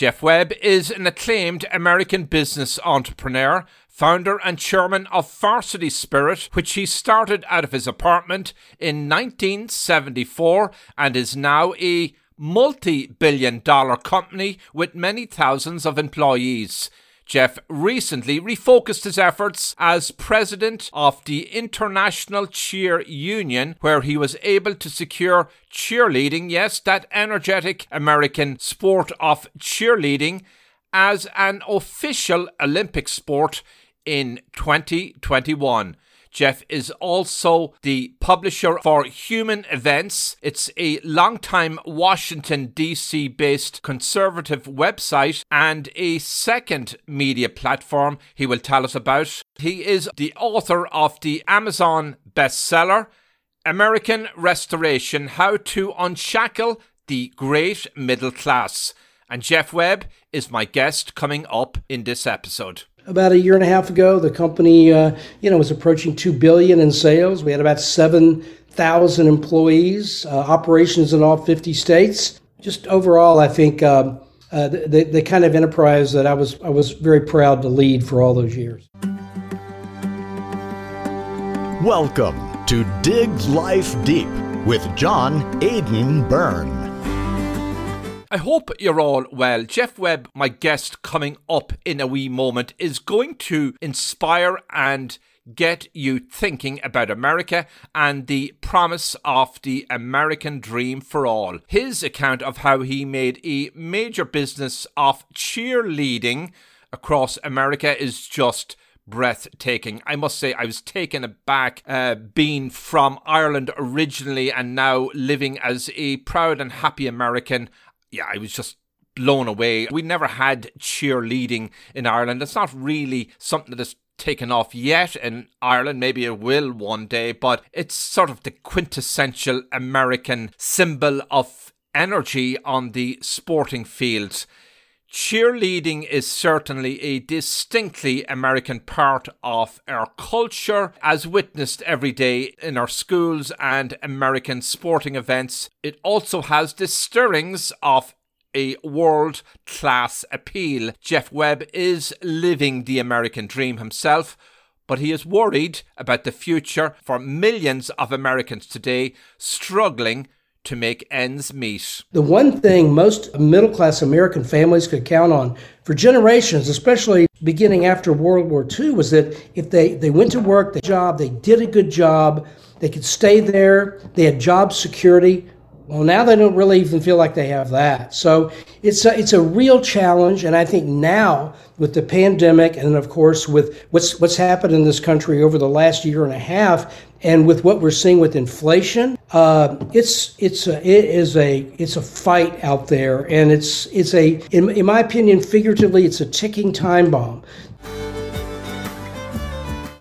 Jeff Webb is an acclaimed American business entrepreneur, founder and chairman of Varsity Spirit, which he started out of his apartment in 1974 and is now a multi billion dollar company with many thousands of employees. Jeff recently refocused his efforts as president of the International Cheer Union, where he was able to secure cheerleading, yes, that energetic American sport of cheerleading, as an official Olympic sport in 2021. Jeff is also the publisher for Human Events. It's a long-time Washington, D.C. based conservative website and a second media platform he will tell us about. He is the author of the Amazon bestseller, American Restoration How to Unshackle the Great Middle Class. And Jeff Webb is my guest coming up in this episode about a year and a half ago. The company, uh, you know, was approaching two billion in sales. We had about seven thousand employees, uh, operations in all fifty states. Just overall, I think um, uh, the, the kind of enterprise that I was I was very proud to lead for all those years. Welcome to Dig Life Deep with John Aidan Byrne. I hope you're all well. Jeff Webb, my guest coming up in a wee moment, is going to inspire and get you thinking about America and the promise of the American dream for all. His account of how he made a major business of cheerleading across America is just breathtaking. I must say, I was taken aback uh, being from Ireland originally and now living as a proud and happy American yeah, I was just blown away. We never had cheerleading in Ireland. It's not really something that is taken off yet in Ireland. Maybe it will one day, but it's sort of the quintessential American symbol of energy on the sporting fields. Cheerleading is certainly a distinctly American part of our culture, as witnessed every day in our schools and American sporting events. It also has the stirrings of a world class appeal. Jeff Webb is living the American dream himself, but he is worried about the future for millions of Americans today struggling to make ends meet. The one thing most middle class American families could count on for generations, especially beginning after World War II, was that if they, they went to work, the job, they did a good job, they could stay there, they had job security. Well, now they don't really even feel like they have that. So it's a, it's a real challenge, and I think now with the pandemic, and of course with what's what's happened in this country over the last year and a half, and with what we're seeing with inflation, uh, it's it's a, it is a it's a fight out there, and it's it's a in, in my opinion, figuratively, it's a ticking time bomb.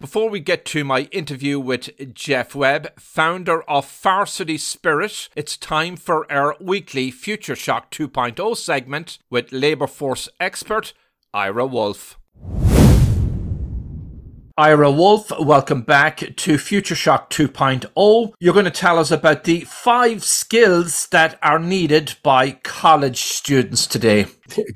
Before we get to my interview with Jeff Webb, founder of Varsity Spirit, it's time for our weekly Future Shock 2.0 segment with labour force expert Ira Wolfe. Ira Wolfe, welcome back to Future Shock 2.0. You're going to tell us about the five skills that are needed by college students today.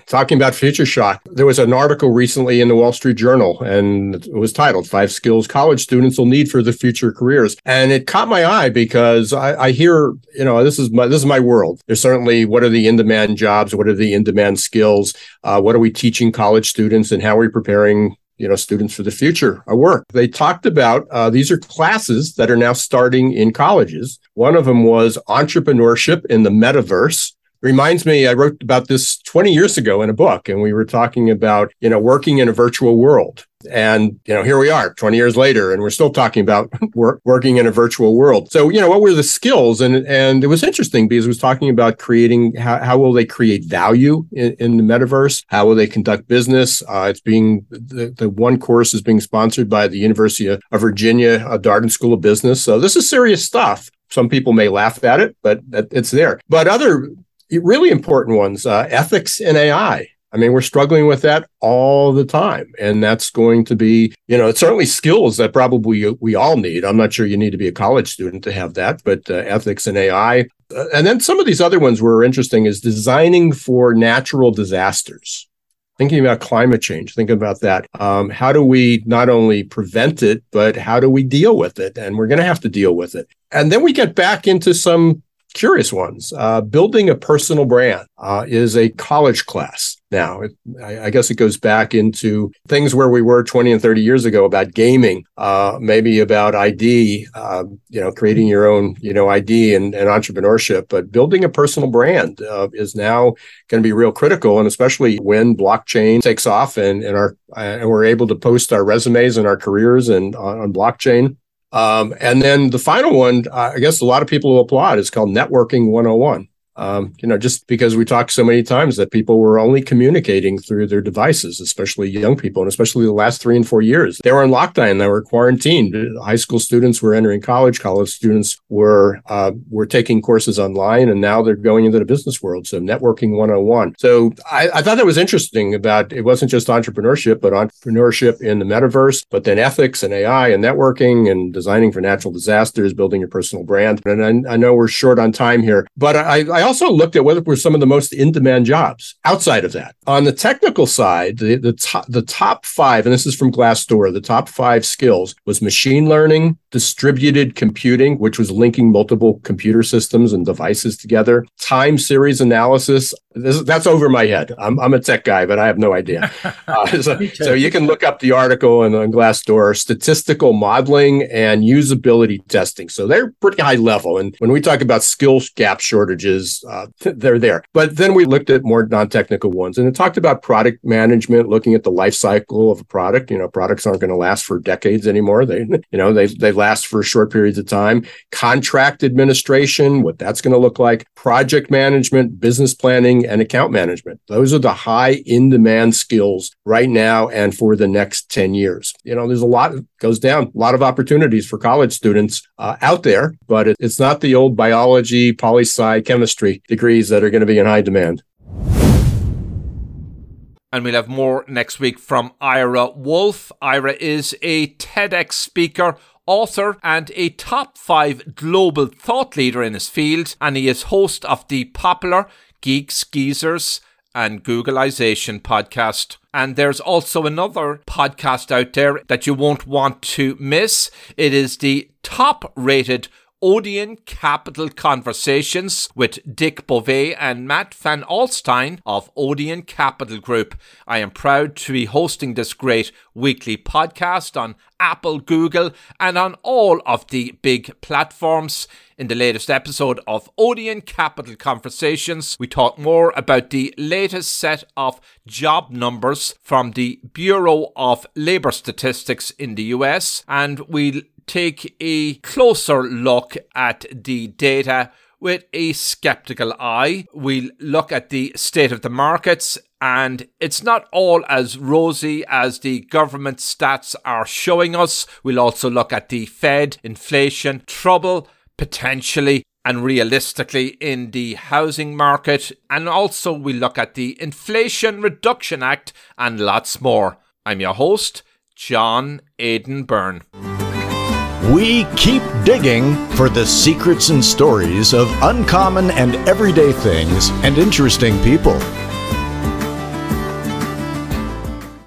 Talking about Future Shock, there was an article recently in the Wall Street Journal and it was titled Five Skills College Students Will Need for the Future Careers. And it caught my eye because I, I hear, you know, this is my this is my world. There's certainly what are the in-demand jobs, what are the in-demand skills, uh, what are we teaching college students and how are we preparing you know students for the future of work. They talked about uh, these are classes that are now starting in colleges. One of them was entrepreneurship in the metaverse. Reminds me i wrote about this 20 years ago in a book and we were talking about you know working in a virtual world and, you know, here we are 20 years later, and we're still talking about work, working in a virtual world. So, you know, what were the skills? And, and it was interesting because it was talking about creating how, how will they create value in, in the metaverse? How will they conduct business? Uh, it's being the, the one course is being sponsored by the University of Virginia, a Darden School of Business. So this is serious stuff. Some people may laugh at it, but it's there. But other really important ones, uh, ethics in AI I mean, we're struggling with that all the time. And that's going to be, you know, it's certainly skills that probably we all need. I'm not sure you need to be a college student to have that, but uh, ethics and AI. Uh, and then some of these other ones were interesting is designing for natural disasters thinking about climate change, thinking about that. Um, how do we not only prevent it, but how do we deal with it? And we're going to have to deal with it. And then we get back into some curious ones. Uh, building a personal brand uh, is a college class now. It, I, I, guess it goes back into things where we were 20 and 30 years ago about gaming, uh, maybe about ID, um, you know, creating your own, you know, ID and, and entrepreneurship. But building a personal brand uh, is now going to be real critical, and especially when blockchain takes off and, and our and we're able to post our resumes and our careers and on, on blockchain. Um, and then the final one, I guess a lot of people will applaud, is called Networking 101. Um, you know, just because we talked so many times that people were only communicating through their devices, especially young people, and especially the last three and four years. They were in lockdown, they were quarantined. High school students were entering college, college students were uh, were taking courses online, and now they're going into the business world. So networking 101. So I, I thought that was interesting about it wasn't just entrepreneurship, but entrepreneurship in the metaverse, but then ethics and AI and networking and designing for natural disasters, building your personal brand. And I, I know we're short on time here, but I, I also looked at what were some of the most in-demand jobs outside of that. On the technical side, the, the top the top five, and this is from Glassdoor, the top five skills was machine learning, distributed computing, which was linking multiple computer systems and devices together, time series analysis. This, that's over my head. I'm, I'm a tech guy, but I have no idea. Uh, so, so, you can look up the article on, on Glassdoor, statistical modeling and usability testing. So they're pretty high level. And when we talk about skill gap shortages, uh, they're there. But then we looked at more non-technical ones, and it talked about product management, looking at the life cycle of a product. You know, products aren't going to last for decades anymore. They, you know, they they last for short periods of time. Contract administration, what that's going to look like, project management, business planning, and account management. Those are the high in-demand skills right now and for the next 10 years. You know, there's a lot goes down, a lot of opportunities for college students uh, out there, but it, it's not the old biology, poli sci, chemistry degrees that are going to be in high demand. And we'll have more next week from Ira Wolfe. Ira is a TEDx speaker author and a top five global thought leader in his field, and he is host of the popular Geeks, Geezers, and Googleization podcast. And there's also another podcast out there that you won't want to miss. It is the top rated Odeon Capital Conversations with Dick Bove and Matt Van Alstyne of Odeon Capital Group. I am proud to be hosting this great weekly podcast on Apple, Google, and on all of the big platforms. In the latest episode of Odeon Capital Conversations, we talk more about the latest set of job numbers from the Bureau of Labor Statistics in the US, and we'll take a closer look at the data with a skeptical eye. We'll look at the state of the markets, and it's not all as rosy as the government stats are showing us. We'll also look at the Fed, inflation, trouble, potentially and realistically in the housing market, and also we look at the Inflation Reduction Act and lots more. I'm your host, John Aidan Byrne. We keep digging for the secrets and stories of uncommon and everyday things and interesting people.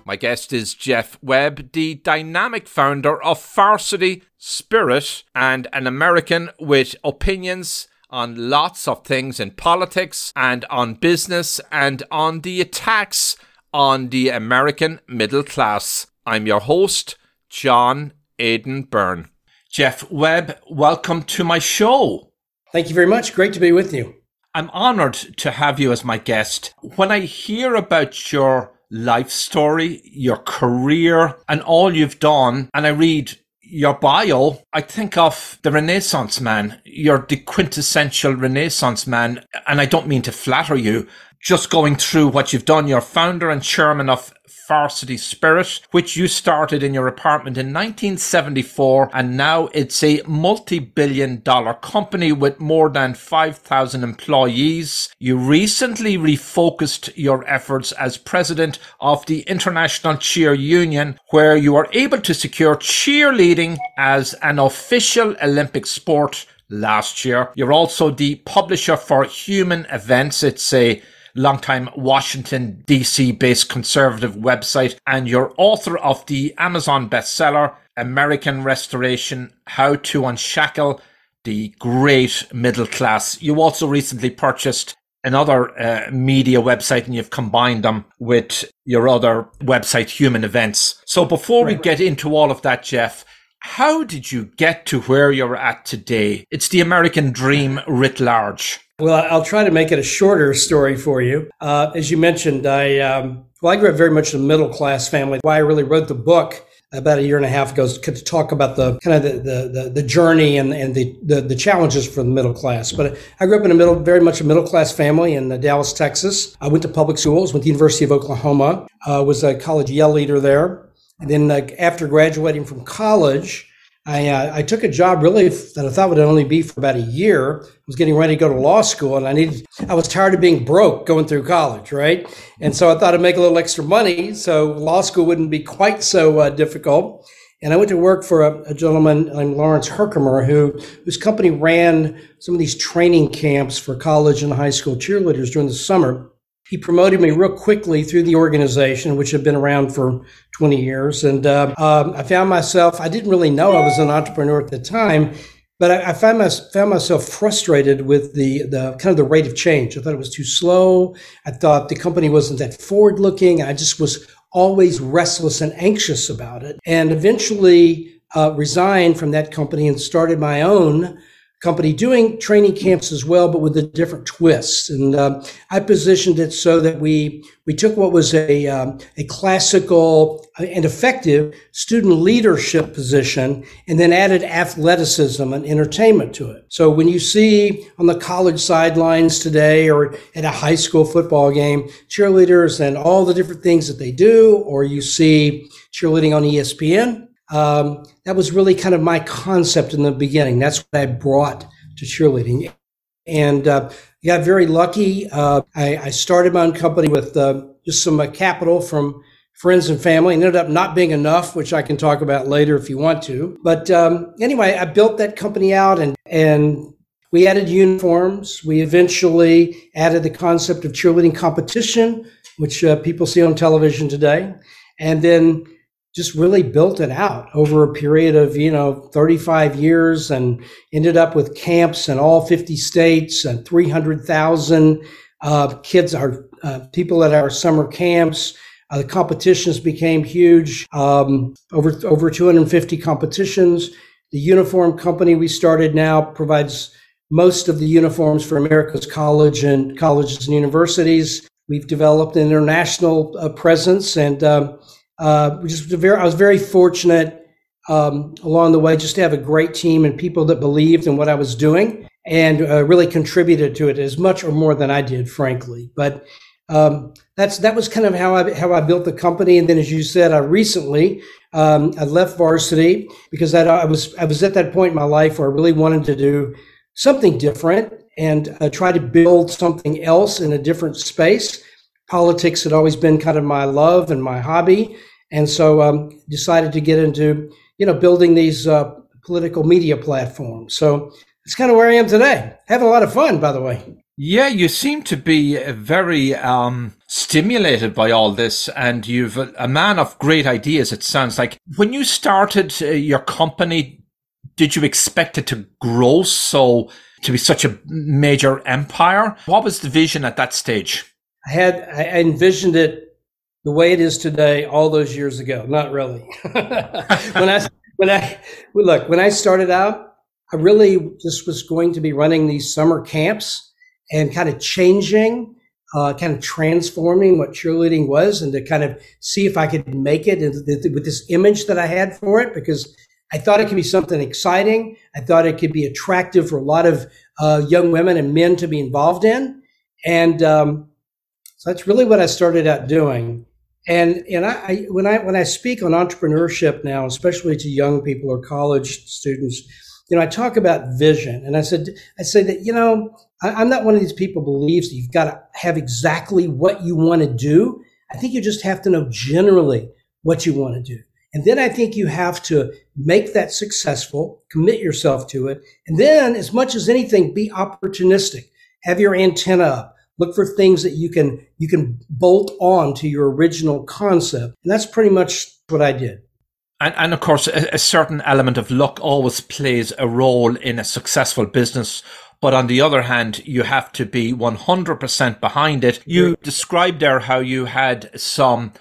My guest is Jeff Webb, the dynamic founder of Varsity Spirit and an American with opinions on lots of things in politics and on business and on the attacks on the American middle class. I'm your host, John Aidan Byrne. Jeff Webb, welcome to my show. Thank you very much. Great to be with you. I'm honored to have you as my guest. When I hear about your life story, your career, and all you've done, and I read your bio, I think of the Renaissance man. You're the quintessential Renaissance man. And I don't mean to flatter you. Just going through what you've done. You're founder and chairman of Varsity Spirit, which you started in your apartment in 1974, and now it's a multi-billion dollar company with more than 5,000 employees. You recently refocused your efforts as president of the International Cheer Union, where you are able to secure cheerleading as an official Olympic sport last year. You're also the publisher for Human Events. It's a longtime Washington, D.C. based conservative website, and you're author of the Amazon bestseller, American Restoration How to Unshackle the Great Middle Class. You also recently purchased another uh, media website and you've combined them with your other website, Human Events. So before right. we get into all of that, Jeff, how did you get to where you're at today? It's the American dream writ large. Well, I'll try to make it a shorter story for you. Uh, as you mentioned, I um, well, I grew up very much in a middle class family. Why I really wrote the book about a year and a half ago is to talk about the kind of the, the, the, the journey and, and the, the, the, challenges for the middle class. But I grew up in a middle, very much a middle class family in uh, Dallas, Texas. I went to public schools, went to the University of Oklahoma, uh, was a college yell leader there. And then uh, after graduating from college, I, uh, I took a job really that I thought would only be for about a year. I was getting ready to go to law school and I needed, I was tired of being broke going through college, right? And so I thought I'd make a little extra money so law school wouldn't be quite so uh, difficult. And I went to work for a, a, gentleman named Lawrence Herkimer, who whose company ran some of these training camps for college and high school cheerleaders during the summer he promoted me real quickly through the organization, which had been around for 20 years. And uh, um, I found myself, I didn't really know I was an entrepreneur at the time, but I, I found, my, found myself frustrated with the, the kind of the rate of change. I thought it was too slow. I thought the company wasn't that forward looking. I just was always restless and anxious about it. And eventually uh, resigned from that company and started my own company doing training camps as well, but with a different twist. And uh, I positioned it so that we we took what was a um, a classical and effective student leadership position, and then added athleticism and entertainment to it. So when you see on the college sidelines today, or at a high school football game, cheerleaders and all the different things that they do, or you see cheerleading on ESPN um, that was really kind of my concept in the beginning. That's what I brought to cheerleading. And uh, got very lucky. Uh, I, I, started my own company with uh, just some uh, capital from friends and family. It ended up not being enough, which I can talk about later if you want to. But um, anyway, I built that company out and, and we added uniforms. We eventually added the concept of cheerleading competition, which uh, people see on television today. And then just really built it out over a period of you know 35 years and ended up with camps in all 50 states and 300,000 uh, kids are uh, people at our summer camps. Uh, the competitions became huge, um, over over 250 competitions. The uniform company we started now provides most of the uniforms for America's college and colleges and universities. We've developed an international uh, presence and um, uh, very, I was very fortunate um, along the way just to have a great team and people that believed in what I was doing and uh, really contributed to it as much or more than I did, frankly. But um, that's that was kind of how I how I built the company. And then, as you said, I recently um, I left varsity because I, I, was I was at that point in my life where I really wanted to do something different and uh, try to build something else in a different space politics had always been kind of my love and my hobby, and so um, decided to get into you know building these uh, political media platforms. So it's kind of where I am today. Having a lot of fun, by the way. Yeah, you seem to be uh, very um, stimulated by all this, and you've a, man of great ideas. It sounds like when you started uh, your company, did you expect it to grow so to be such a major empire? What was the vision at that stage? I had I envisioned it the way it is today all those years ago. Not really. when I when I look when I started out, I really just was going to be running these summer camps and kind of changing, uh, kind of transforming what cheerleading was, and to kind of see if I could make it with this image that I had for it because. I thought it could be something exciting. I thought it could be attractive for a lot of uh, young women and men to be involved in. And um, That's really what I started out doing. And and I, I when I when I speak on entrepreneurship now, especially to young people or college students, you know, I talk about vision, and I said I say that you know I, am not one of these people who believes that you've got to have exactly what you want to do. I think you just have to know generally what you want to do. And then I think you have to make that successful, commit yourself to it. And then, as much as anything, be opportunistic. Have your antenna up. Look for things that you can, you can bolt on to your original concept. And that's pretty much what I did. And, and of course, a, a certain element of luck always plays a role in a successful business but on the other hand, you have to be 100% behind it. You described there how you had some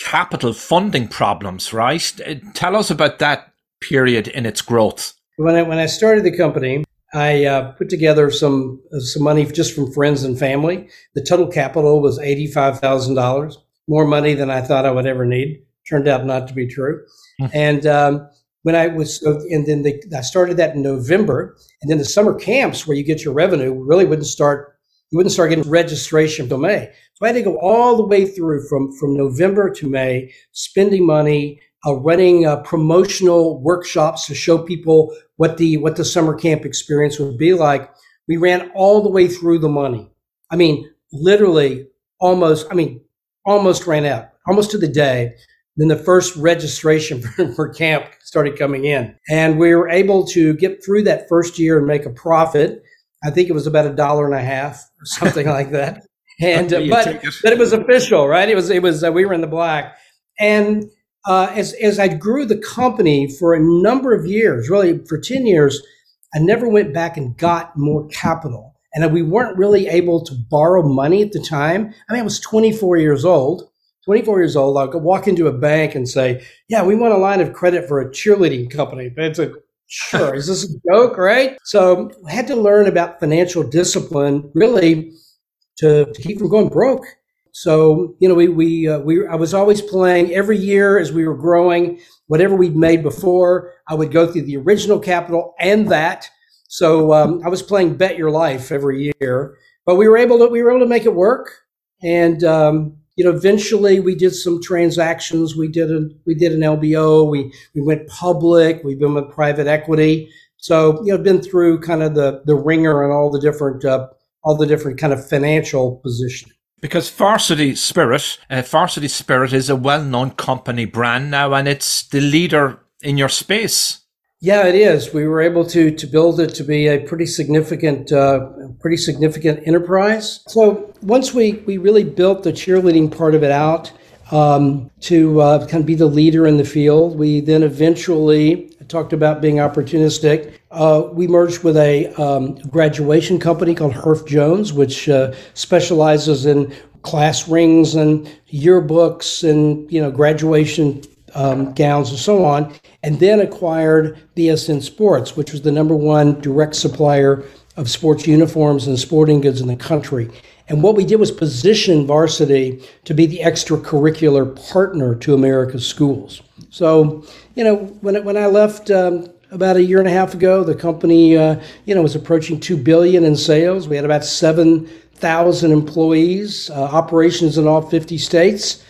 capital funding problems, right? Uh, tell us about that period in its growth. When I, when I started the company, I uh, put together some uh, some money just from friends and family. The total capital was eighty five thousand dollars, more money than I thought I would ever need. Turned out not to be true. Hmm. and um, when I was, and then the, I started that in November, and then the summer camps where you get your revenue really wouldn't start. You wouldn't start getting registration until May. So I had to go all the way through from from November to May, spending money, uh, running uh, promotional workshops to show people what the what the summer camp experience would be like. We ran all the way through the money. I mean, literally, almost. I mean, almost ran out, almost to the day. Then the first registration for, for camp started coming in, and we were able to get through that first year and make a profit. I think it was about a dollar and a half or something like that. And uh, but it. but it was official, right? It was it was uh, we were in the black, and uh, as as I grew the company for a number of years, really for ten years, I never went back and got more capital, and we weren't really able to borrow money at the time. I mean, I was 24 years old. 24 years old, I'll walk into a bank and say, "Yeah, we want a line of credit for a cheerleading company." It's a sure. Is this a joke, right? So I had to learn about financial discipline, really, to, to keep from going broke. So you know, we we uh, we I was always playing every year as we were growing. Whatever we'd made before, I would go through the original capital and that. So um, I was playing bet your life every year, but we were able to we were able to make it work. And um, you know, eventually we did some transactions. We did a we did an LBO. We we went public. We've been with private equity. So you know, been through kind of the the ringer and all the different uh, all the different kind of financial positioning. Because Varsity Spirit, uh, Varsity Spirit is a well-known company brand now, and it's the leader in your space. Yeah, it is. We were able to to build it to be a pretty significant, uh, pretty significant enterprise. So once we we really built the cheerleading part of it out um, to uh, kind of be the leader in the field, we then eventually talked about being opportunistic. Uh, we merged with a um, graduation company called Herff Jones, which uh, specializes in class rings and yearbooks and you know graduation um, gowns and so on, and then acquired BSN Sports, which was the number one direct supplier of sports uniforms and sporting goods in the country. And what we did was position varsity to be the extracurricular partner to America's schools. So, you know, when, when I left um, about a year and a half ago, the company, uh, you know, was approaching two billion in sales. We had about seven thousand employees, uh, operations in all fifty states,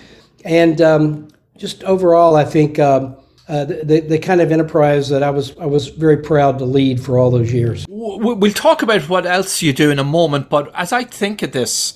and um, just overall, I think um, uh, the, the kind of enterprise that I was I was very proud to lead for all those years. We'll talk about what else you do in a moment, but as I think of this,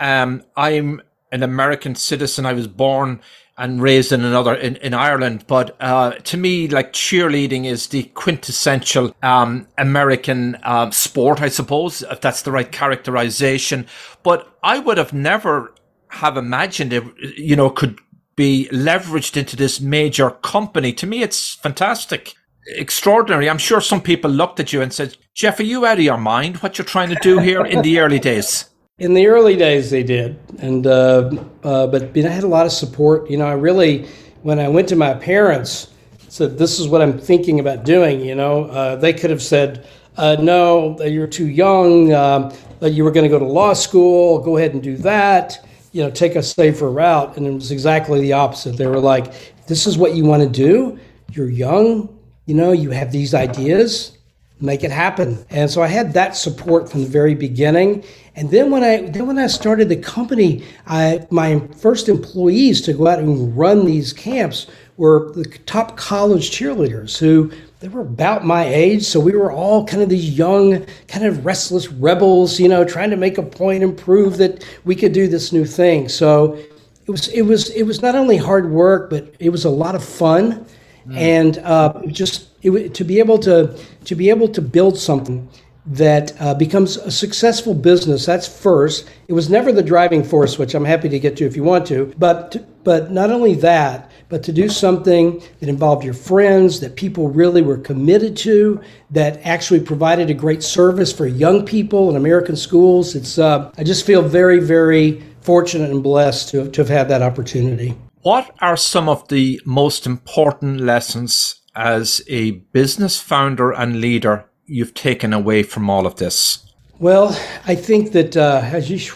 um, I'm an American citizen. I was born and raised in another in, in Ireland, but uh, to me, like cheerleading is the quintessential um, American um, sport, I suppose, if that's the right characterization. But I would have never have imagined it, you know, could be leveraged into this major company. To me, it's fantastic. Extraordinary. I'm sure some people looked at you and said, Jeff, are you out of your mind? What you're trying to do here in the early days? In the early days, they did, and uh, uh, but I had a lot of support. You know, I really, when I went to my parents, said, "This is what I'm thinking about doing." You know, uh, they could have said, uh, "No, you're too young. Um, you were going to go to law school. Go ahead and do that." you know, take a safer route. And it was exactly the opposite. They were like, this is what you want to do. You're young, you know, you have these ideas. Make it happen. And so I had that support from the very beginning. And then when I then when I started the company, I my first employees to go out and run these camps were the top college cheerleaders who they were about my age, so we were all kind of these young, kind of restless rebels, you know, trying to make a point and prove that we could do this new thing. So it was it was it was not only hard work, but it was a lot of fun, mm. and uh, just it, to be able to to be able to build something that uh, becomes a successful business. That's first. It was never the driving force, which I'm happy to get to if you want to. But but not only that, but to do something that involved your friends, that people really were committed to, that actually provided a great service for young people in American schools. It's uh, I just feel very very fortunate and blessed to to have had that opportunity. What are some of the most important lessons as a business founder and leader you've taken away from all of this? Well, I think that uh,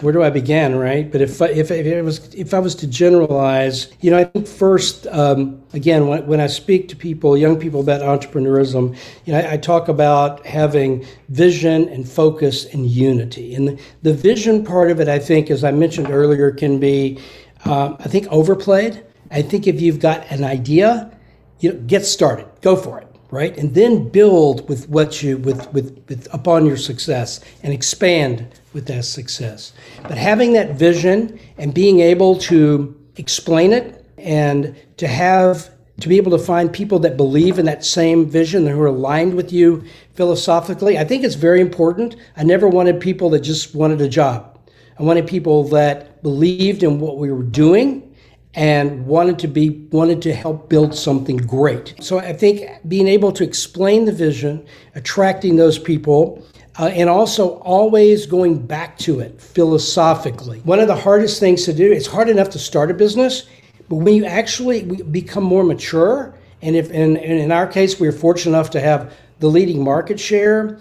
where do I begin, right? But if if, if it was if I was to generalize, you know, I think first, um, again, when, when I speak to people, young people about entrepreneurism, you know, I, I talk about having vision and focus and unity. And the, the, vision part of it, I think, as I mentioned earlier, can be, um, I think, overplayed. I think if you've got an idea, you know, get started, go for it right? And then build with what you with, with with upon your success and expand with that success. But having that vision and being able to explain it and to have to be able to find people that believe in that same vision and who are aligned with you philosophically, I think it's very important. I never wanted people that just wanted a job. I wanted people that believed in what we were doing and wanted to be wanted to help build something great. So I think being able to explain the vision, attracting those people, uh, and also always going back to it philosophically. One of the hardest things to do. It's hard enough to start a business, but when you actually become more mature, and if and, and in our case we're fortunate enough to have the leading market share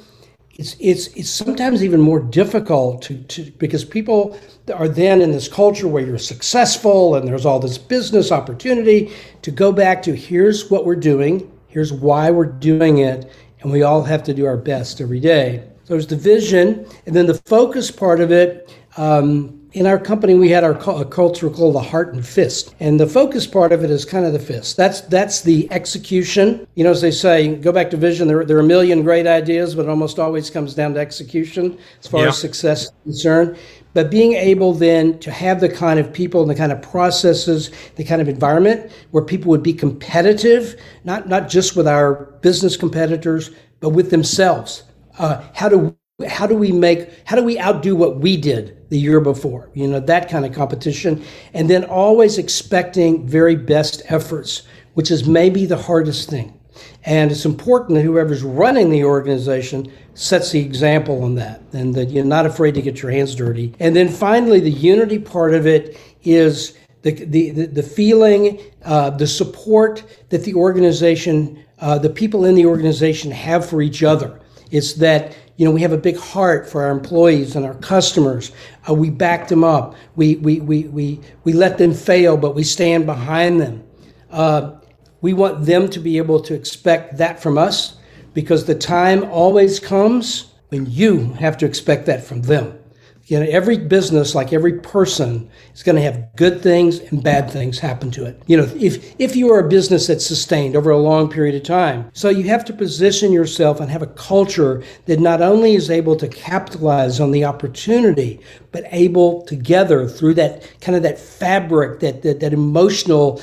it's it's it's sometimes even more difficult to, to because people are then in this culture where you're successful and there's all this business opportunity to go back to here's what we're doing, here's why we're doing it, and we all have to do our best every day. So there's the vision, and then the focus part of it. Um, in our company, we had our a culture called the heart and fist, and the focus part of it is kind of the fist. That's that's the execution. You know, as they say, go back to vision. There, there are a million great ideas, but it almost always comes down to execution as far yeah. as success is concerned. But being able then to have the kind of people and the kind of processes, the kind of environment where people would be competitive, not not just with our business competitors, but with themselves. Uh, how do how do we make how do we outdo what we did the year before? You know that kind of competition. And then always expecting very best efforts which is maybe the hardest thing and it's important that whoever's running the organization sets the example on that and that you're not afraid to get your hands dirty and then finally the unity part of it is the, the, the, feeling uh, the support that the organization uh, the people in the organization have for each other it's that you know, we have a big heart for our employees and our customers. Uh, we back them up. We, we, we, we, we let them fail, but we stand behind them. Uh, we want them to be able to expect that from us because the time always comes when you have to expect that from them. You know, every business, like every person, is going to have good things and bad things happen to it. You know, if if you are a business that's sustained over a long period of time, so you have to position yourself and have a culture that not only is able to capitalize on the opportunity, but able together through that kind of that fabric, that that, that emotional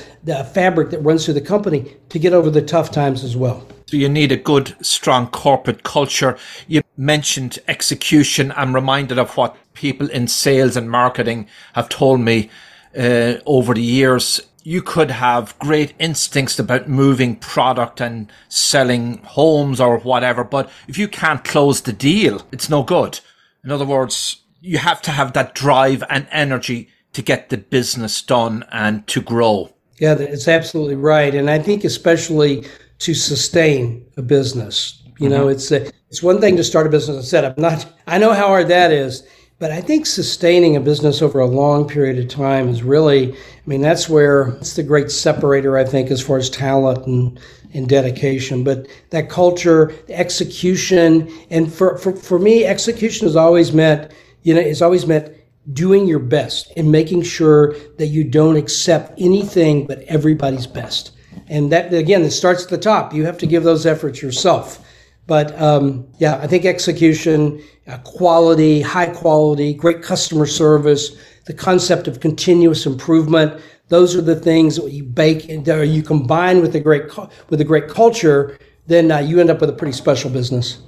fabric that runs through the company to get over the tough times as well. So you need a good, strong corporate culture. You mentioned execution. I'm reminded of what people in sales and marketing have told me uh, over the years. You could have great instincts about moving product and selling homes or whatever, but if you can't close the deal, it's no good. In other words, you have to have that drive and energy to get the business done and to grow. Yeah, it's absolutely right. And I think especially to sustain a business. You mm-hmm. know, it's a, it's one thing to start a business and set up. Not I know how hard that is, But I think sustaining a business over a long period of time is really, I mean, that's where it's the great separator, I think, as far as talent and, and dedication. But that culture, the execution, and for, for, for me, execution has always meant, you know, it's always meant doing your best and making sure that you don't accept anything but everybody's best. And that, again, it starts at the top. You have to give those efforts yourself. But um, yeah, I think execution, uh, quality, high quality, great customer service, the concept of continuous improvement. Those are the things that you bake and you combine with a great with a great culture. Then uh, you end up with a pretty special business.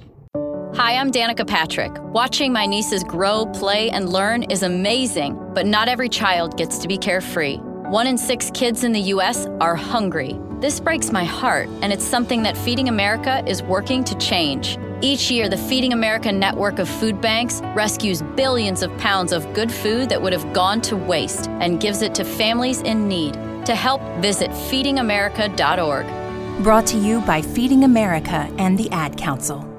Hi, I'm Danica Patrick. Watching my nieces grow, play, and learn is amazing, but not every child gets to be carefree. One in six kids in the U.S. are hungry. This breaks my heart, and it's something that Feeding America is working to change. Each year, the Feeding America network of food banks rescues billions of pounds of good food that would have gone to waste and gives it to families in need. To help, visit feedingamerica.org. Brought to you by Feeding America and the Ad Council.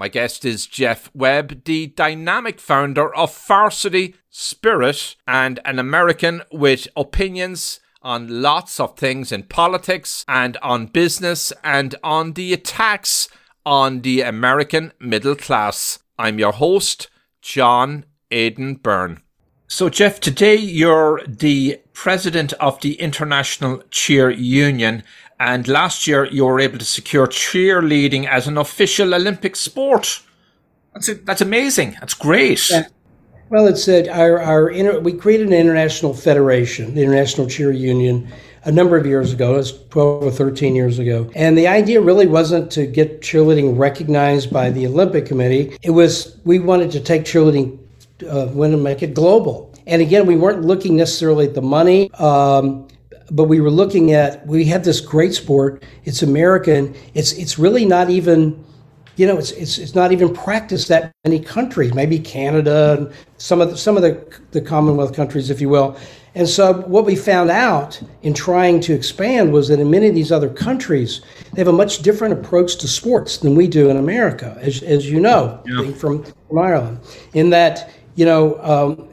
My guest is Jeff Webb, the dynamic founder of Varsity Spirit and an American with opinions on lots of things in politics and on business and on the attacks on the American middle class. I'm your host, John Aidan Byrne. So, Jeff, today you're the president of the International Cheer Union, and last year you were able to secure cheerleading as an official Olympic sport. That's a, that's amazing. That's great. Yeah. Well, it's said our our inter, we created an international federation, the International Cheer Union, a number of years ago. It was 12 or 13 years ago. And the idea really wasn't to get cheerleading recognized by the Olympic Committee. It was we wanted to take cheerleading uh, to make it global. And again, we weren't looking necessarily at the money, um, but we were looking at we have this great sport. It's American. It's it's really not even you know, it's, it's, it's not even practiced that many countries, maybe Canada and some of the, some of the, the Commonwealth countries, if you will. And so what we found out in trying to expand was that in many of these other countries, they have a much different approach to sports than we do in America, as, as you know, yeah. from, from Ireland, in that you know, um,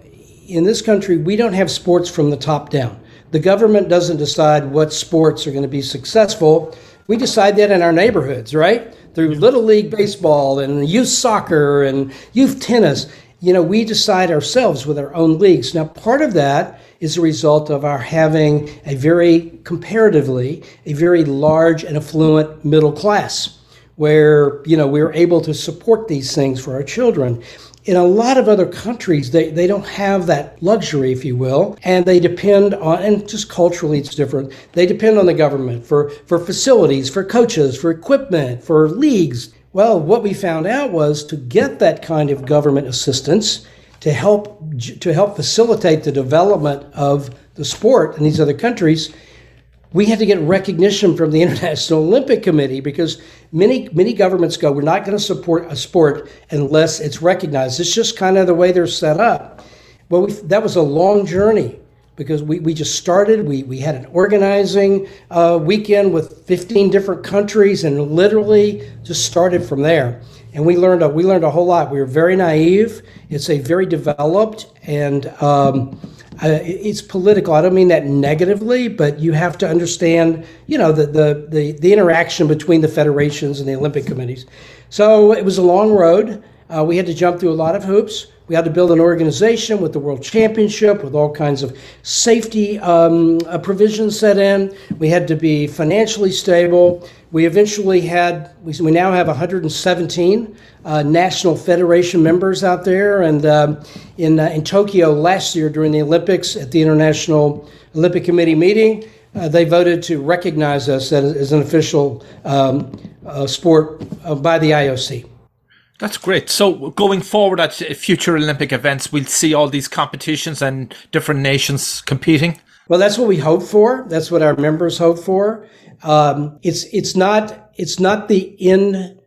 in this country, we don't have sports from the top down. The government doesn't decide what sports are going to be successful. We decide that in our neighborhoods, right? Through Little League Baseball and youth soccer and youth tennis. You know, we decide ourselves with our own leagues. Now, part of that is a result of our having a very, comparatively, a very large and affluent middle class where, you know, we're able to support these things for our children in a lot of other countries, they, they don't have that luxury, if you will, and they depend on, and just culturally it's different, they depend on the government for, for facilities, for coaches, for equipment, for leagues. Well, what we found out was to get that kind of government assistance to help to help facilitate the development of the sport in these other countries, we had to get recognition from the International Olympic Committee because many many governments go, we're not going to support a sport unless it's recognized. It's just kind of the way they're set up. Well, that was a long journey because we, we just started. We, we had an organizing uh, weekend with 15 different countries and literally just started from there. And we learned a, we learned a whole lot. We were very naive. It's a very developed and um, uh, it's political. I don't mean that negatively, but you have to understand, you know, the, the, the, the, interaction between the federations and the Olympic committees. So it was a long road. Uh, we had to jump through a lot of hoops. We had to build an organization with the World Championship, with all kinds of safety um, uh, provisions set in. We had to be financially stable. We eventually had, we, we now have 117 uh, national federation members out there. And um, in, uh, in Tokyo last year during the Olympics at the International Olympic Committee meeting, uh, they voted to recognize us as, as an official um, uh, sport uh, by the IOC. That's great. So going forward at future Olympic events, we'll see all these competitions and different nations competing. Well, that's what we hope for. That's what our members hope for. Um, it's it's not it's not the end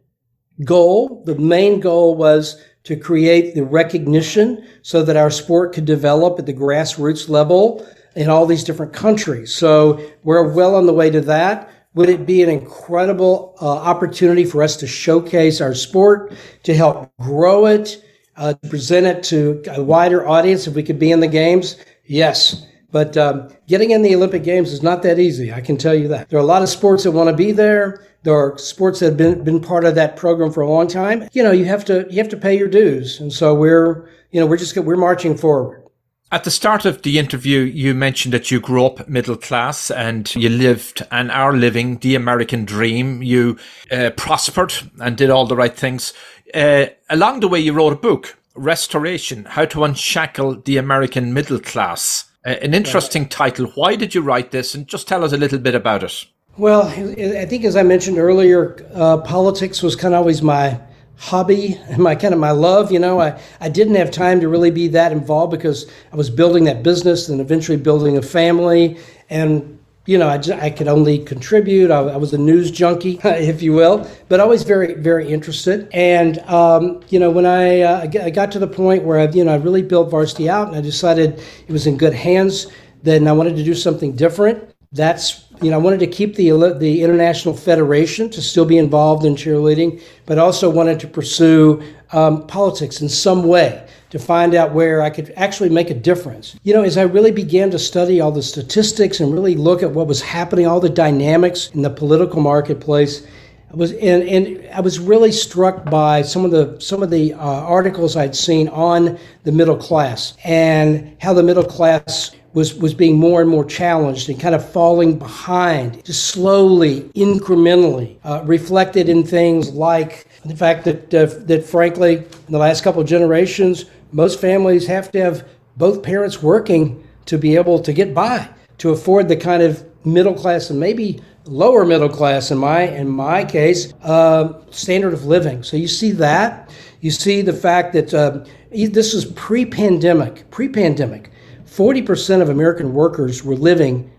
goal. The main goal was to create the recognition so that our sport could develop at the grassroots level in all these different countries. So we're well on the way to that. Would it be an incredible uh, opportunity for us to showcase our sport, to help grow it, uh, to present it to a wider audience if we could be in the games? Yes. But um, getting in the Olympic Games is not that easy. I can tell you that. There are a lot of sports that want to be there. There are sports that have been, been part of that program for a long time. You know, you have to you have to pay your dues, and so we're you know we're just we're marching forward. At the start of the interview, you mentioned that you grew up middle class and you lived and are living the American dream. You uh, prospered and did all the right things. Uh, along the way, you wrote a book, Restoration How to Unshackle the American Middle Class. Uh, an interesting title. Why did you write this? And just tell us a little bit about it. Well, I think as I mentioned earlier, uh, politics was kind of always my hobby and my kind of my love. You know, I, I didn't have time to really be that involved because I was building that business and eventually building a family. And you know, I, just, I could only contribute. I, I, was a news junkie, if you will, but always very, very interested. And, um, you know, when I, uh, I got to the point where, I, you know, I really built varsity out and I decided it was in good hands, then I wanted to do something different. That's, you know, I wanted to keep the, the International Federation to still be involved in cheerleading, but also wanted to pursue um, politics in some way to find out where I could actually make a difference. You know, as I really began to study all the statistics and really look at what was happening, all the dynamics in the political marketplace, I was and, and I was really struck by some of the some of the uh, articles I'd seen on the middle class and how the middle class was was being more and more challenged and kind of falling behind, just slowly, incrementally, uh, reflected in things like the fact that uh, that frankly, in the last couple of generations, most families have to have both parents working to be able to get by, to afford the kind of middle class and maybe lower middle class in my in my case uh, standard of living. So you see that. You see the fact that uh, this is pre-pandemic. Pre-pandemic, forty percent of American workers were living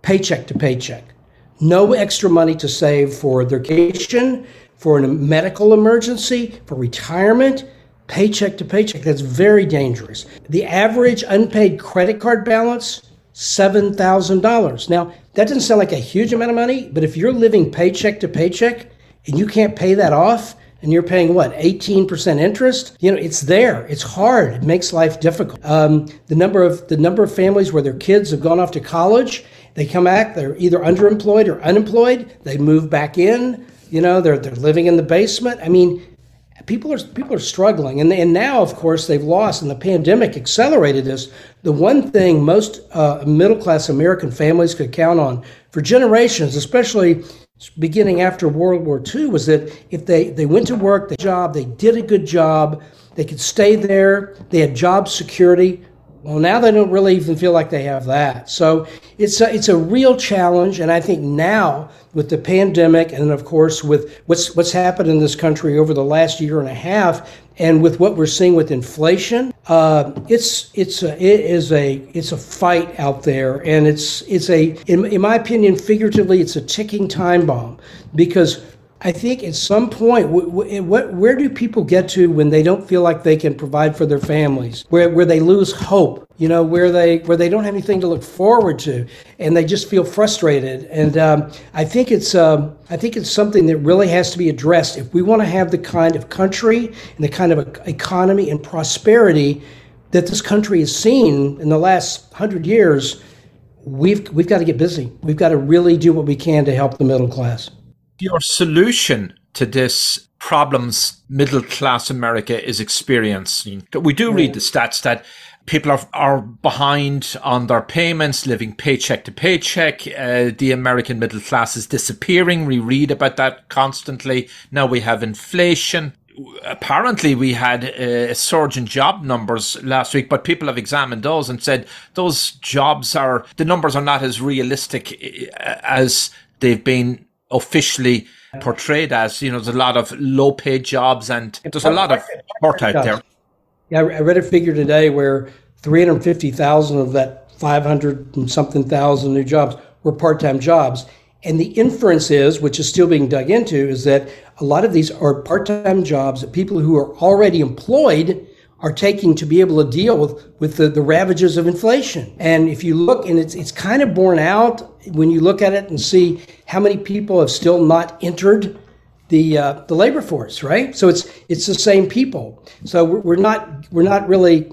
paycheck to paycheck. No extra money to save for their vacation, for a medical emergency, for retirement paycheck to paycheck. That's very dangerous. The average unpaid credit card balance, $7,000. Now, that doesn't sound like a huge amount of money, but if you're living paycheck to paycheck and you can't pay that off, and you're paying what 18% interest? You know it's there. It's hard. It makes life difficult. Um, the number of the number of families where their kids have gone off to college they come back they're either underemployed or unemployed they move back in you know they're, they're living in the basement. I mean people are people are struggling. And, and now of course they've lost and the pandemic accelerated this. The one thing most uh, middle class american families could count on for generations especially beginning after world war ii was that if they, they went to work the job they did a good job they could stay there they had job security well, now they don't really even feel like they have that. So it's a, it's a real challenge, and I think now with the pandemic, and of course with what's what's happened in this country over the last year and a half, and with what we're seeing with inflation, uh, it's it's a, it is a it's a fight out there, and it's it's a in, in my opinion, figuratively, it's a ticking time bomb because I think at some point, what, where do people get to when they don't feel like they can provide for their families, where, where they lose hope, you know, where they where they don't have anything to look forward to, and they just feel frustrated. And um, I think it's um, I think it's something that really has to be addressed if we want to have the kind of country and the kind of economy and prosperity that this country has seen in the last hundred years. We've we've got to get busy. We've got to really do what we can to help the middle class your solution to this problems middle class America is experiencing. We do read the stats that people are, are behind on their payments, living paycheck to paycheck. Uh, the American middle class is disappearing. We read about that constantly. Now we have inflation. Apparently, we had a surge in job numbers last week, but people have examined those and said those jobs are the numbers are not as realistic uh, as they've been officially portrayed as. You know, there's a lot of low paid jobs and there's a lot of hurt out there. Yeah, I read a figure today where 350,000 of that 500 and something thousand new jobs were part time jobs. And the inference is, which is still being dug into, is that a lot of these are part time jobs that people who are already employed are taking to be able to deal with, with the, the ravages of inflation. And if you look, and it's, it's kind of borne out when you look at it and see how many people have still not entered the uh, the labor force, right? So it's it's the same people. So we're, we're not we're not really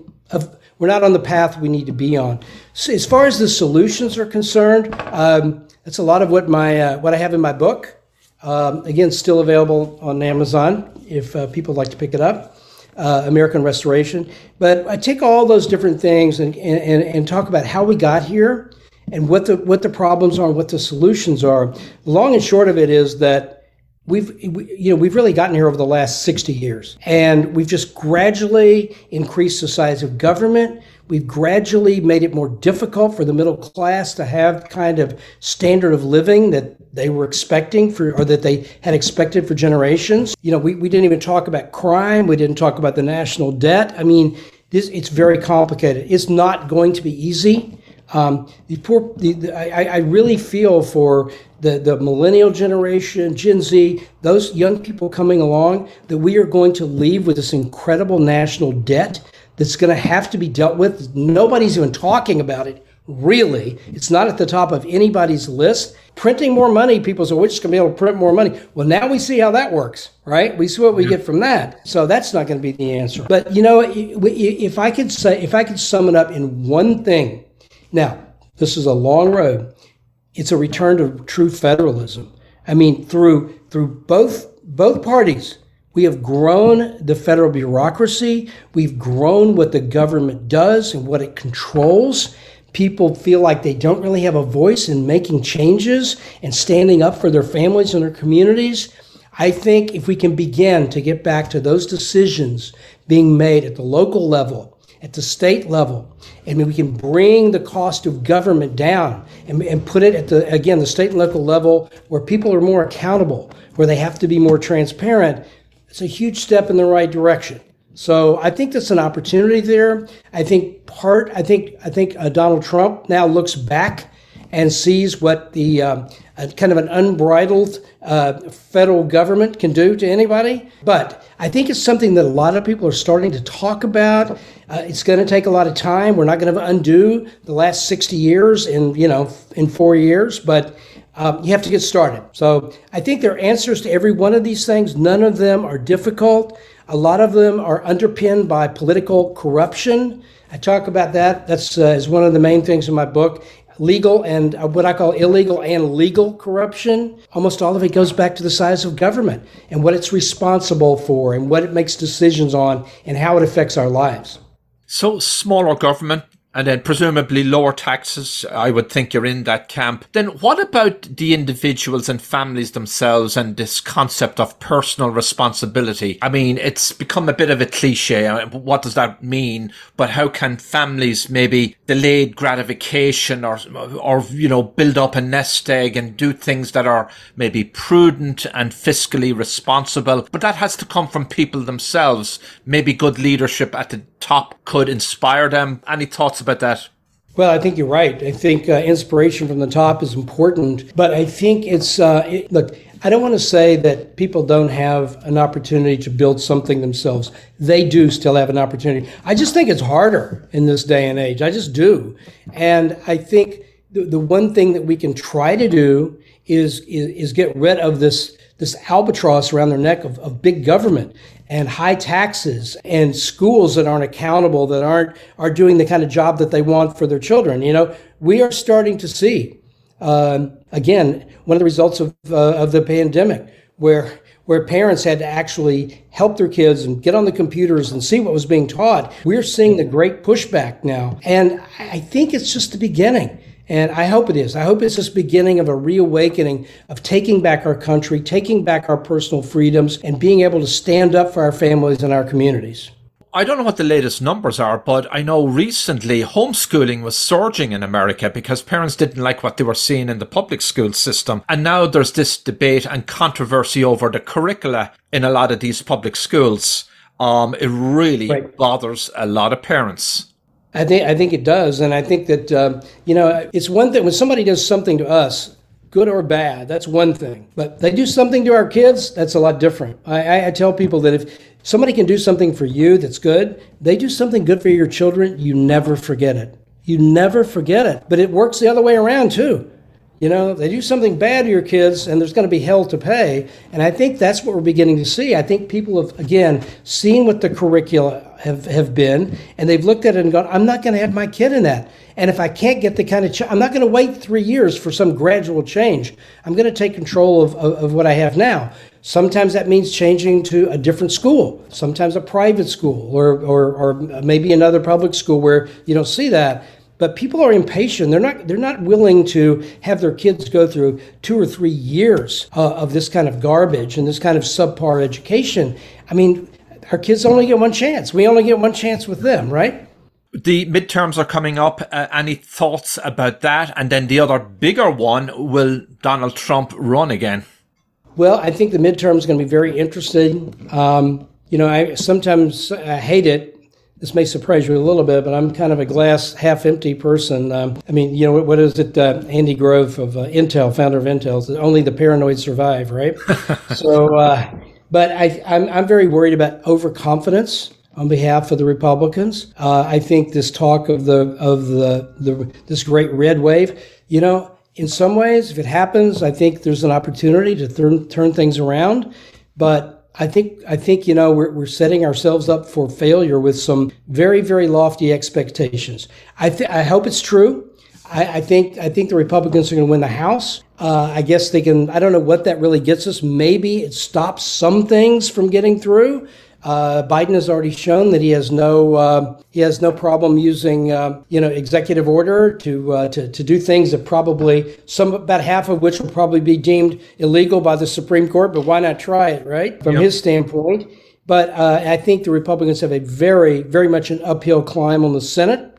we're not on the path we need to be on. So as far as the solutions are concerned, um, that's a lot of what my uh, what I have in my book. Um, again, still available on Amazon if uh, people like to pick it up. Uh, American Restoration. But I take all those different things and, and, and talk about how we got here and what the what the problems are, and what the solutions are. Long and short of it is that we've we, you know we've really gotten here over the last 60 years and we've just gradually increased the size of government we've gradually made it more difficult for the middle class to have kind of standard of living that they were expecting for or that they had expected for generations. You know we, we didn't even talk about crime. We didn't talk about the national debt. I mean this it's very complicated. It's not going to be easy. Um, the poor, the, the, I, I really feel for the, the millennial generation, Gen Z, those young people coming along, that we are going to leave with this incredible national debt that's going to have to be dealt with. Nobody's even talking about it, really. It's not at the top of anybody's list. Printing more money, people say, we're just going to be able to print more money. Well, now we see how that works, right? We see what we get from that. So that's not going to be the answer. But, you know, if I could say, if I could sum it up in one thing, now, this is a long road it's a return to true federalism. I mean, through through both both parties, we have grown the federal bureaucracy. We've grown what the government does and what it controls. People feel like they don't really have a voice in making changes and standing up for their families and their communities. I think if we can begin to get back to those decisions being made at the local level, at the state level, and we can bring the cost of government down and, and put it at the again the state and local level where people are more accountable, where they have to be more transparent. It's a huge step in the right direction. So I think that's an opportunity there. I think part. I think I think uh, Donald Trump now looks back and sees what the um, kind of an unbridled uh, federal government can do to anybody. But I think it's something that a lot of people are starting to talk about. Uh, it's going to take a lot of time. We're not going to undo the last 60 years in you know in four years, but um, you have to get started. So I think there are answers to every one of these things. None of them are difficult. A lot of them are underpinned by political corruption. I talk about that. That's uh, is one of the main things in my book legal and uh, what I call illegal and legal corruption, almost all of it goes back to the size of government and what it's responsible for and what it makes decisions on and how it affects our lives. So, smaller government and then presumably lower taxes. I would think you're in that camp. Then what about the individuals and families themselves and this concept of personal responsibility? I mean, it's become a bit of a cliche. Uh, what does that mean? But how can families maybe delayed gratification or, or, you know, build up a nest egg and do things that are maybe prudent and fiscally responsible? But that has to come from people themselves. Maybe good leadership at the top could inspire them. Any thoughts thoughts about that? Well, I think you're right. I think uh, inspiration from the top is important, but I think it's uh, it, look. I don't want to say that people don't have an opportunity to build something themselves. They do still have an opportunity. I just think it's harder in this day and age. I just do, and I think the, the one thing that we can try to do is, is, is get rid of this this albatross around their neck of, of big government and high taxes and schools that aren't accountable, that aren't are doing the kind of job that they want for their children. You know, we are starting to see um, again one of the results of uh, of the pandemic where where parents had to actually help their kids and get on the computers and see what was being taught. We're seeing the great pushback now, and I think it's just the beginning. And I hope it is. I hope it's this beginning of a reawakening of taking back our country, taking back our personal freedoms, and being able to stand up for our families and our communities. I don't know what the latest numbers are, but I know recently homeschooling was surging in America because parents didn't like what they were seeing in the public school system. And now there's this debate and controversy over the curricula in a lot of these public schools. Um, it really right. bothers a lot of parents. I think I think it does, and I think that uh, you know it's one thing when somebody does something to us good or bad. That's one thing. But they do something to our kids, that's a lot different. I, I, tell people that if somebody can do something for you that's good, they do something good for your children, you never forget it. You never forget it. But it works the other way around too. You know, they do something bad to your kids and there's going to be hell to pay. And I think that's what we're beginning to see. I think people have, again, seen what the curricula have, have been and they've looked at it and gone, I'm not going to have my kid in that. And if I can't get the kind of, ch- I'm not going to wait three years for some gradual change. I'm going to take control of, of, of what I have now. Sometimes that means changing to a different school, sometimes a private school, or, or, or maybe another public school where you don't see that. But people are impatient. They're not. They're not willing to have their kids go through two or three years uh, of this kind of garbage and this kind of subpar education. I mean, our kids only get one chance. We only get one chance with them, right? The midterms are coming up. Uh, any thoughts about that? And then the other bigger one: Will Donald Trump run again? Well, I think the midterm is going to be very interesting. Um, you know, I sometimes I hate it this may surprise you a little bit, but I'm kind of a glass half empty person. Um, I mean, you know, what is it? Uh, Andy Grove of uh, Intel, founder of Intel, says only the paranoid survive, right? so, uh, but I, I'm, I'm very worried about overconfidence on behalf of the Republicans. Uh, I think this talk of the of the, the this great red wave, you know, in some ways, if it happens, I think there's an opportunity to turn turn things around, but I think I think you know we're, we're setting ourselves up for failure with some very very lofty expectations. I th- I hope it's true. I, I, think I think the Republicans are going to win the House. Uh, I guess they can. I don't know what that really gets us. Maybe it stops some things from getting through. Uh, Biden has already shown that he has no uh, he has no problem using uh, you know executive order to, uh, to to do things that probably some about half of which will probably be deemed illegal by the Supreme Court. But why not try it, right? From yep. his standpoint. But uh, I think the Republicans have a very very much an uphill climb on the Senate.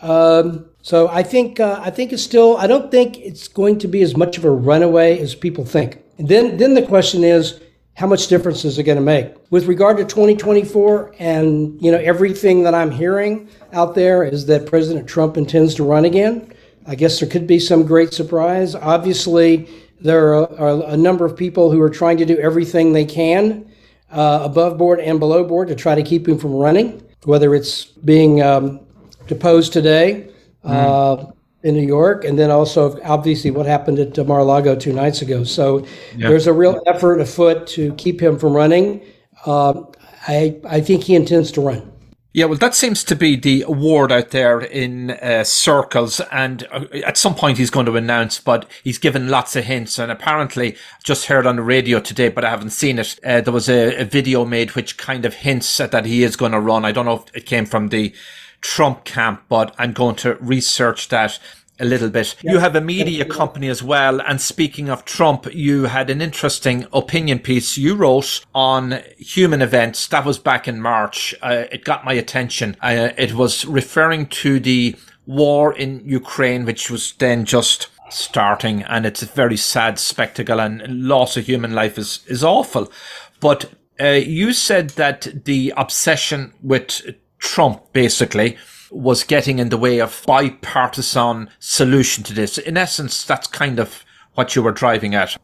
Um, so I think uh, I think it's still I don't think it's going to be as much of a runaway as people think. And then then the question is how much difference is it going to make? With regard to 2024 and you know everything that i'm hearing out there is that president trump intends to run again. I guess there could be some great surprise. Obviously there are, a number of people who are trying to do everything they can uh, above board and below board to try to keep him from running whether it's being um, deposed today mm. uh, in New York, and then also obviously what happened at Mar-a-Lago two nights ago. So there's a real effort afoot to keep him from running. Uh, I I think he intends to run. Yeah, well, that seems to be the word out there in uh, circles, and uh, at some point he's going to announce. But he's given lots of hints, and apparently, just heard on the radio today, but I haven't seen it. Uh, there was a, a video made which kind of hints at that he is going to run. I don't know if it came from the Trump camp, but I'm going to research that a little bit. Yeah. You have a media company as well. And speaking of Trump, you had an interesting opinion piece you wrote on human events. That was back in March. Uh, it got my attention. Uh, it was referring to the war in Ukraine, which was then just starting. And it's a very sad spectacle and loss of human life is, is awful. But uh, you said that the obsession with Trump basically was getting in the way of bipartisan solution to this. In essence, that's kind of what you were driving at.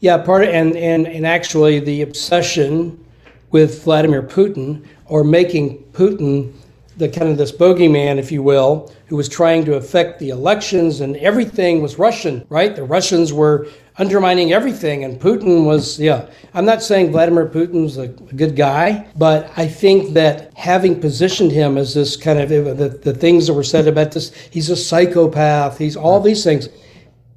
Yeah, part of, and, and, and actually the obsession with Vladimir Putin or making Putin the kind of this bogeyman, if you will, who was trying to affect the elections and everything was Russian, right? The Russians were undermining everything, and Putin was, yeah. I'm not saying Vladimir Putin's a, a good guy, but I think that having positioned him as this kind of the, the things that were said about this, he's a psychopath, he's all these things,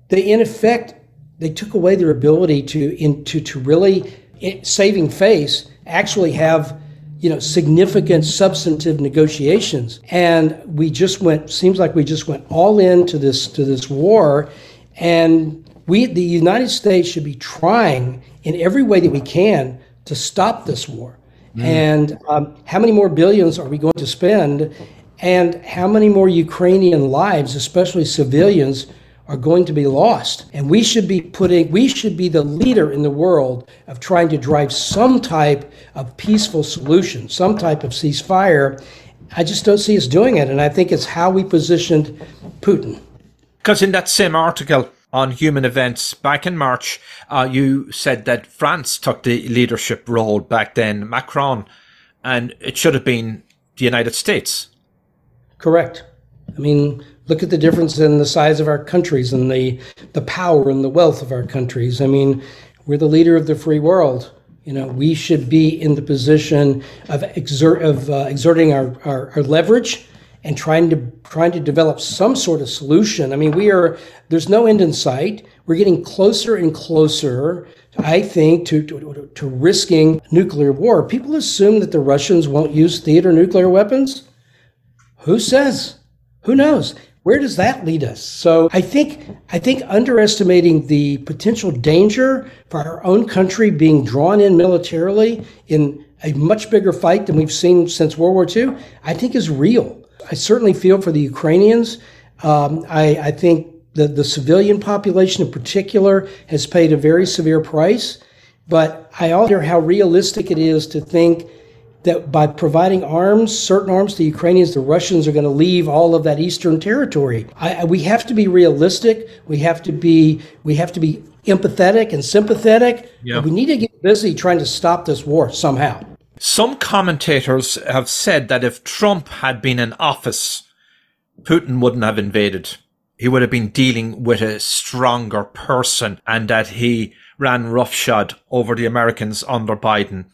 they in effect they took away their ability to into to really eh, saving face actually have you know, significant substantive negotiations. And we just went, seems like we just went all into this, to this war. And we, the United States should be trying in every way that we can to stop this war. Mm. And um, how many more billions are we going to spend? And how many more Ukrainian lives, especially civilians, are going to be lost. And we should be putting, we should be the leader in the world of trying to drive some type of peaceful solution, some type of ceasefire. I just don't see us doing it. And I think it's how we positioned Putin. Because in that same article, on human events back in March. Uh, you said that France took the leadership role back then, Macron, and it should have been the United States. Correct. I mean, look at the difference in the size of our countries and the the power and the wealth of our countries. I mean, we're the leader of the free world. You know, we should be in the position of exert of uh, exerting our, our, our leverage and trying to trying to develop some sort of solution. I mean, we are there's no end in sight. We're getting closer and closer, I think, to, to, to risking nuclear war. People assume that the Russians won't use theater nuclear weapons. Who says? Who knows? Where does that lead us? So I think I think underestimating the potential danger for our own country being drawn in militarily in a much bigger fight than we've seen since World War II, I think is real. I certainly feel for the Ukrainians. Um, I, I think the, the civilian population in particular has paid a very severe price. But I wonder how realistic it is to think that by providing arms, certain arms to the Ukrainians, the Russians are going to leave all of that eastern territory. I, we have to be realistic. We have to be we have to be empathetic and sympathetic. We need to get busy trying to stop this war somehow. Some commentators have said that if Trump had been in office, Putin wouldn't have invaded. He would have been dealing with a stronger person and that he ran roughshod over the Americans under Biden.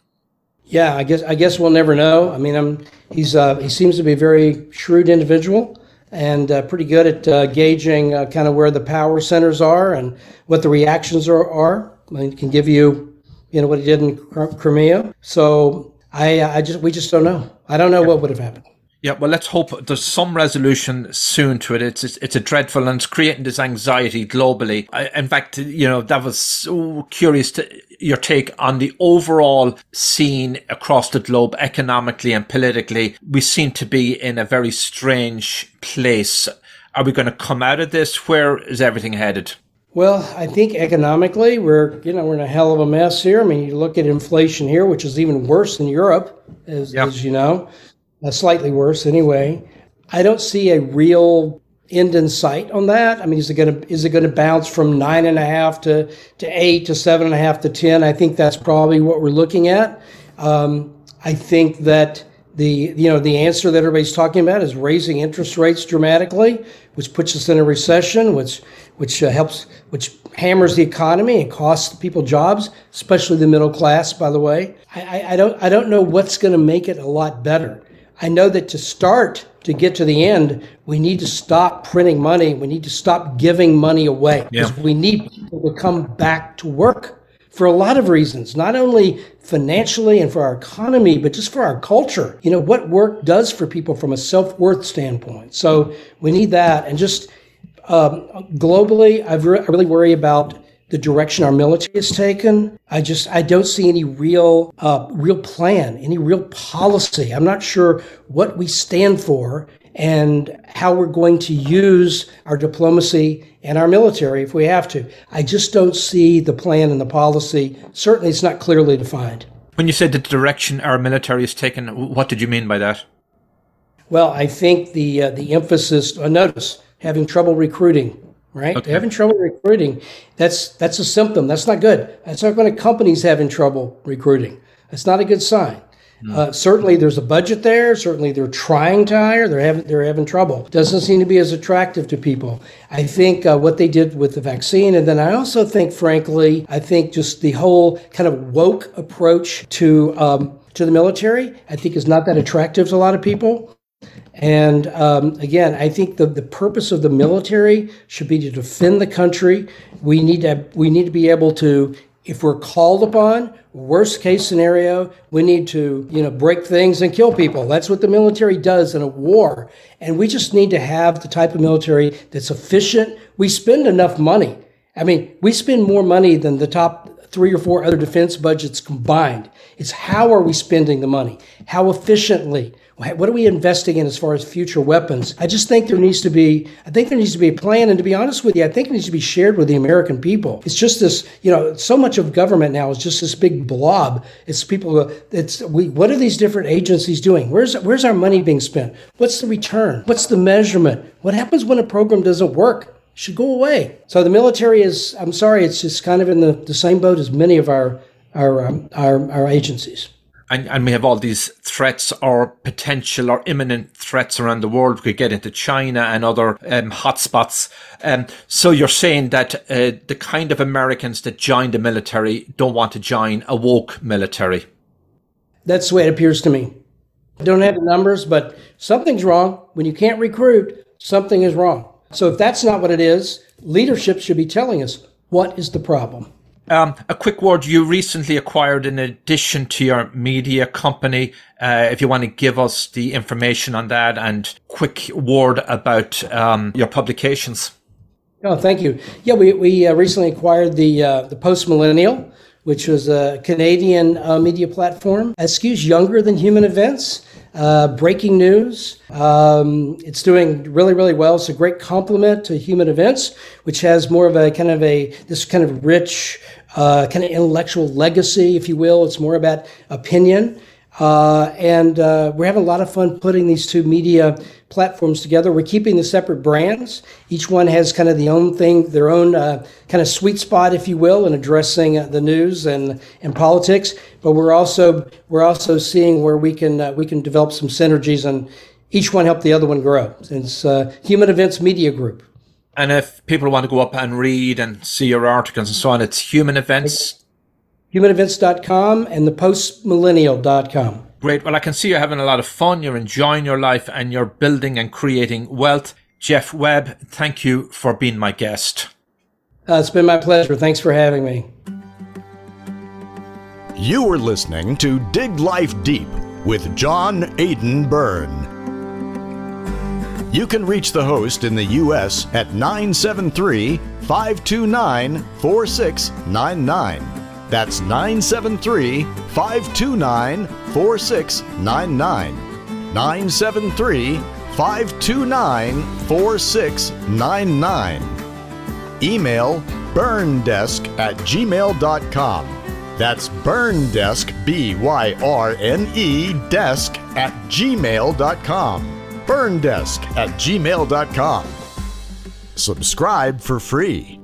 Yeah, I guess I guess we'll never know. I mean, I'm, he's uh, he seems to be a very shrewd individual and uh, pretty good at uh, gauging uh, kind of where the power centers are and what the reactions are. are. I mean, can give you, you know, what he did in Crimea. So I, uh, I just we just don't know. I don't know what would have happened. Yeah, well, let's hope there's some resolution soon to it. It's it's, it's a dreadful and it's creating this anxiety globally. I, in fact, you know, that was so curious to your take on the overall scene across the globe, economically and politically. We seem to be in a very strange place. Are we going to come out of this? Where is everything headed? Well, I think economically we're you know we're in a hell of a mess here. I mean, you look at inflation here, which is even worse than Europe, as, yep. as you know uh, slightly worse anyway. I don't see a real end in sight on that. I mean, is it going to is it going to bounce from nine and a half to to eight to seven and a half to ten? I think that's probably what we're looking at. Um, I think that the you know the answer that everybody's talking about is raising interest rates dramatically, which puts us in a recession, which which uh, helps which hammers the economy and costs people jobs, especially the middle class. By the way, I, I, I don't I don't know what's going to make it a lot better. I know that to start to get to the end, we need to stop printing money. We need to stop giving money away because yeah. we need people to come back to work for a lot of reasons, not only financially and for our economy, but just for our culture. You know, what work does for people from a self worth standpoint. So we need that. And just um, globally, I've re- I really worry about the direction our military has taken. I just I don't see any real uh, real plan, any real policy. I'm not sure what we stand for and how we're going to use our diplomacy and our military if we have to. I just don't see the plan and the policy. Certainly, it's not clearly defined. When you said the direction our military has taken, what did you mean by that? Well, I think the uh, the emphasis. Uh, notice having trouble recruiting right? Okay. Having trouble recruiting. That's that's a symptom. That's not good. That's not when a company's having trouble recruiting. That's not a good sign. Mm. Uh, certainly, there's a budget there. Certainly, they're trying to hire. They're having they're having trouble. Doesn't seem to be as attractive to people. I think uh, what they did with the vaccine, and then I also think, frankly, I think just the whole kind of woke approach to um, to the military, I think, is not that attractive to a lot of people. And um, again, I think the, the purpose of the military should be to defend the country. We need to we need to be able to, if we're called upon, worst case scenario, we need to you know break things and kill people. That's what the military does in a war. And we just need to have the type of military that's efficient. We spend enough money. I mean, we spend more money than the top three or four other defense budgets combined. It's how are we spending the money? How efficiently? What are we investing in as far as future weapons? I just think there needs to be, I think there needs to be a plan. And to be honest with you, I think it needs to be shared with the American people. It's just this, you know, so much of government now is just this big blob. It's people, it's, we, what are these different agencies doing? Where's, where's our money being spent? What's the return? What's the measurement? What happens when a program doesn't work? should go away. So the military is, I'm sorry, it's just kind of in the, the same boat as many of our, our, um, our, our agencies. And, and we have all these threats or potential or imminent threats around the world. We could get into China and other um, hotspots. Um, so you're saying that uh, the kind of Americans that join the military don't want to join a woke military. That's the way it appears to me. I don't have the numbers, but something's wrong. When you can't recruit, something is wrong. So if that's not what it is, leadership should be telling us what is the problem. Um, a quick word. You recently acquired an addition to your media company. Uh, if you want to give us the information on that and quick word about um, your publications. Oh, thank you. Yeah, we, we uh, recently acquired the uh, the Post Millennial, which was a Canadian uh, media platform. Skews younger than Human Events. Uh, breaking news. Um, it's doing really, really well. It's a great complement to Human Events, which has more of a kind of a this kind of rich, uh, kind of intellectual legacy, if you will. It's more about opinion. Uh, and uh, we're having a lot of fun putting these two media platforms together. We're keeping the separate brands. Each one has kind of the own thing, their own uh, kind of sweet spot, if you will, in addressing uh, the news and, and politics. But we're also we're also seeing where we can uh, we can develop some synergies and each one help the other one grow. It's uh, Human Events Media Group. And if people want to go up and read and see your articles and so on, it's Human Events humanevents.com and thepostmillennial.com. Great. Well, I can see you're having a lot of fun. You're enjoying your life and you're building and creating wealth. Jeff Webb, thank you for being my guest. Uh, it's been my pleasure. Thanks for having me. You were listening to Dig Life Deep with John Aidan Byrne. You can reach the host in the U.S. at 973 529 4699. That's 973 529 4699. 973 529 4699. Email byrnedesk at gmail.com. That's byrnedesk, B Y R N E, desk at gmail.com. Byrnedesk at gmail.com. Subscribe for free.